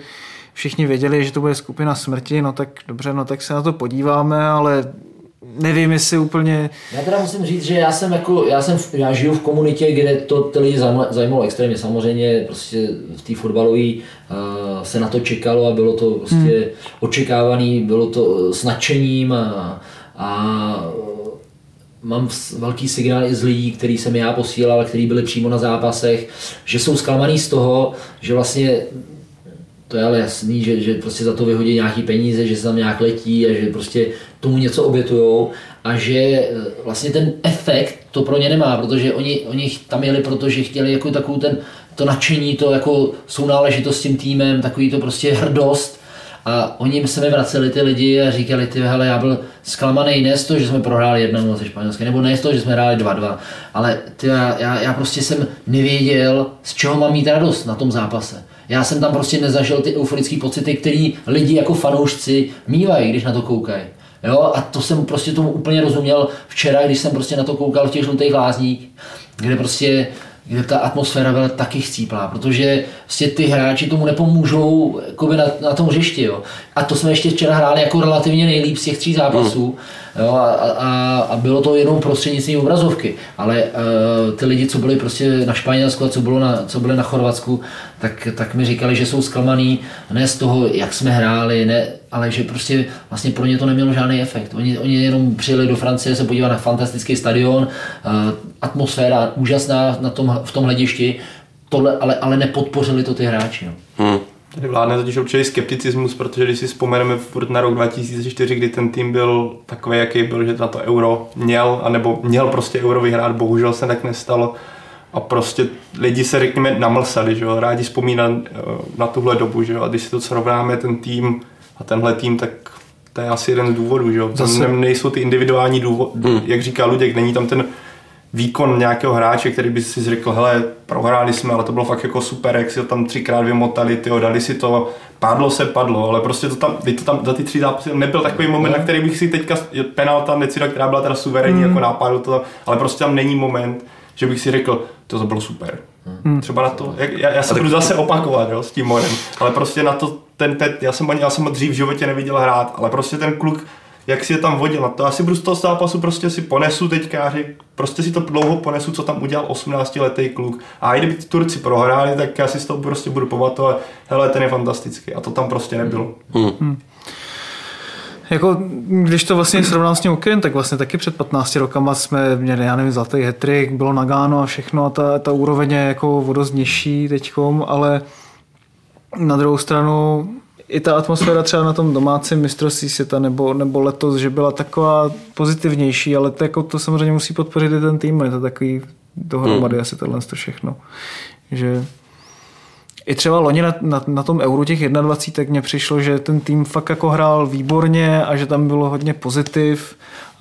všichni věděli, že to bude skupina smrti, no tak dobře, no tak se na to podíváme, ale nevím, jestli úplně... Já teda musím říct, že já jsem jako, já jsem, já žiju v komunitě, kde to ty lidi zajímalo extrémně. Samozřejmě prostě v té fotbalové uh, se na to čekalo a bylo to prostě hmm. očekávané, bylo to s nadšením a, a mám velký signál i z lidí, který jsem já posílal, který byli přímo na zápasech, že jsou zklamaný z toho, že vlastně to je ale jasný, že, že prostě za to vyhodí nějaký peníze, že se tam nějak letí a že prostě tomu něco obětujou a že e, vlastně ten efekt to pro ně nemá, protože oni, oni tam jeli, protože chtěli jako takovou ten, to nadšení, to jako sounáležitost s tím týmem, takový to prostě hrdost a oni se mi vraceli ty lidi a říkali, ty hele, já byl zklamaný ne z toho, že jsme prohráli 1 ze Španělska, nebo ne z toho, že jsme hráli 2-2, ale ty, já, já prostě jsem nevěděl, z čeho mám mít radost na tom zápase. Já jsem tam prostě nezažil ty euforické pocity, které lidi jako fanoušci mývají, když na to koukají. Jo, a to jsem prostě tomu úplně rozuměl včera, když jsem prostě na to koukal v těch žlutých lázních, kde prostě kde ta atmosféra byla taky chcíplá, protože vlastně ty hráči tomu nepomůžou na, na tom hřišti. Jo. A to jsme ještě včera hráli jako relativně nejlíp z těch tří zápasů. Hmm. Jo, a, a, a, bylo to jenom prostřednictvím obrazovky. Ale uh, ty lidi, co byli prostě na Španělsku a co, bylo na, co byli na Chorvatsku, tak, tak mi říkali, že jsou zklamaný ne z toho, jak jsme hráli, ne, ale že prostě vlastně pro ně to nemělo žádný efekt. Oni, oni jenom přijeli do Francie se podívat na fantastický stadion, uh, atmosféra úžasná na tom, v tom hledišti, tohle, ale, ale nepodpořili to ty hráči. No. Hmm. Tady vládne totiž určitý skepticismus, protože když si vzpomeneme furt na rok 2004, kdy ten tým byl takový, jaký byl, že na to euro měl, anebo měl prostě euro vyhrát, bohužel se tak nestalo. A prostě lidi se, řekněme, namlsali, že jo, rádi vzpomínat eh, na tuhle dobu, že jo, a když si to srovnáme, ten tým a tenhle tým, tak to je asi jeden z důvodů, že jo. Zase... nejsou ty individuální důvody, hmm. jak říká Luděk, není tam ten výkon nějakého hráče, který by si řekl, hele, prohráli jsme, ale to bylo fakt jako super, jak si to tam třikrát vymotali, tyjo, dali si to, padlo se, padlo, ale prostě to tam, to tam za ty tři zápasy nebyl takový moment, na který bych si teďka penalta Necida, která byla teda suverénní mm. jako nápadu, to, ale prostě tam není moment, že bych si řekl, to, to bylo super. Mm. Třeba na to, jak, já, já se budu zase opakovat jo, s tím morem, ale prostě na to, ten, ten, já jsem já jsem dřív v životě neviděl hrát, ale prostě ten kluk jak si je tam vodil. A to asi budu z toho zápasu prostě si ponesu teďka, že prostě si to dlouho ponesu, co tam udělal 18 letý kluk. A i kdyby ty Turci prohráli, tak já si z toho prostě budu pamatovat, hele, ten je fantastický. A to tam prostě nebylo. Hmm. Hmm. Jako, když to vlastně srovnám s tím okem, tak vlastně taky před 15 rokama jsme měli, já nevím, zlatý hetrik, bylo Nagano a všechno a ta, ta úroveň je jako vodost nižší teďkom, ale na druhou stranu i ta atmosféra třeba na tom domácím mistrovství světa nebo, nebo letos, že byla taková pozitivnější, ale to, jako to samozřejmě musí podpořit i ten tým, je to takový dohromady hmm. asi tohle to všechno. Že i třeba loni na, na, na tom euro těch 21, tak mně přišlo, že ten tým fakt jako hrál výborně a že tam bylo hodně pozitiv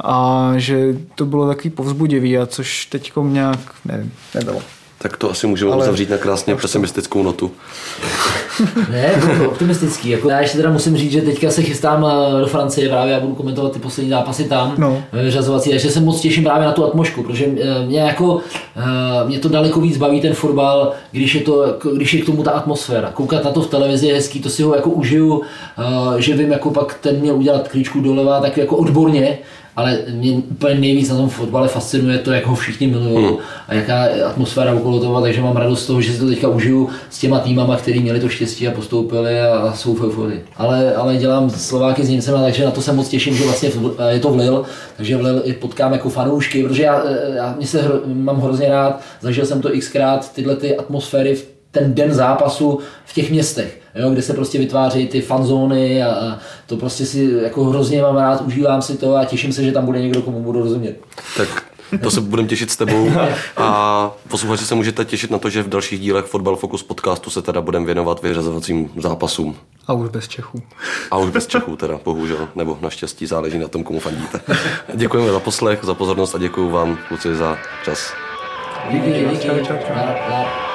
a že to bylo takový povzbudivý a což teď nějak nevím, nebylo. Tak to asi můžeme Ale... uzavřít na krásně pesimistickou notu. ne, bylo optimistický. Jako já ještě teda musím říct, že teďka se chystám eh, do Francie, právě já budu komentovat ty poslední zápasy tam, no. vyřazovací, takže se moc těším právě na tu atmosféru, protože eh, mě jako, eh, mě to daleko víc baví ten fotbal, když je, to, když je k tomu ta atmosféra. Koukat na to v televizi je hezký, to si ho jako užiju, že vím, jako pak ten měl udělat klíčku doleva, tak jako odborně, ale mě úplně nejvíc na tom fotbale fascinuje to, jak ho všichni milují hmm. a jaká atmosféra okolo toho, takže mám radost z toho, že si to teďka užiju s těma týmama, který měli to štěstí a postoupili a, jsou v euforii. Ale, ale dělám Slováky s Němcema, takže na to se moc těším, že vlastně je to v Lille, takže v Lille i potkám jako fanoušky, protože já, já mě se hro, mám hrozně rád, zažil jsem to xkrát, tyhle ty atmosféry v ten den zápasu v těch městech, jo, kde se prostě vytvářejí ty fanzóny a, a to prostě si jako hrozně mám rád, užívám si to a těším se, že tam bude někdo, komu budu rozumět. Tak to se budeme těšit s tebou a posluchači se můžete těšit na to, že v dalších dílech Fotbal Focus podcastu se teda budeme věnovat vyřazovacím zápasům. A už bez Čechů. A už bez Čechů teda, bohužel, nebo naštěstí záleží na tom, komu fandíte. Děkujeme za poslech, za pozornost a děkuji vám, kluci, za čas. Díky, díky. Čau, čau, čau.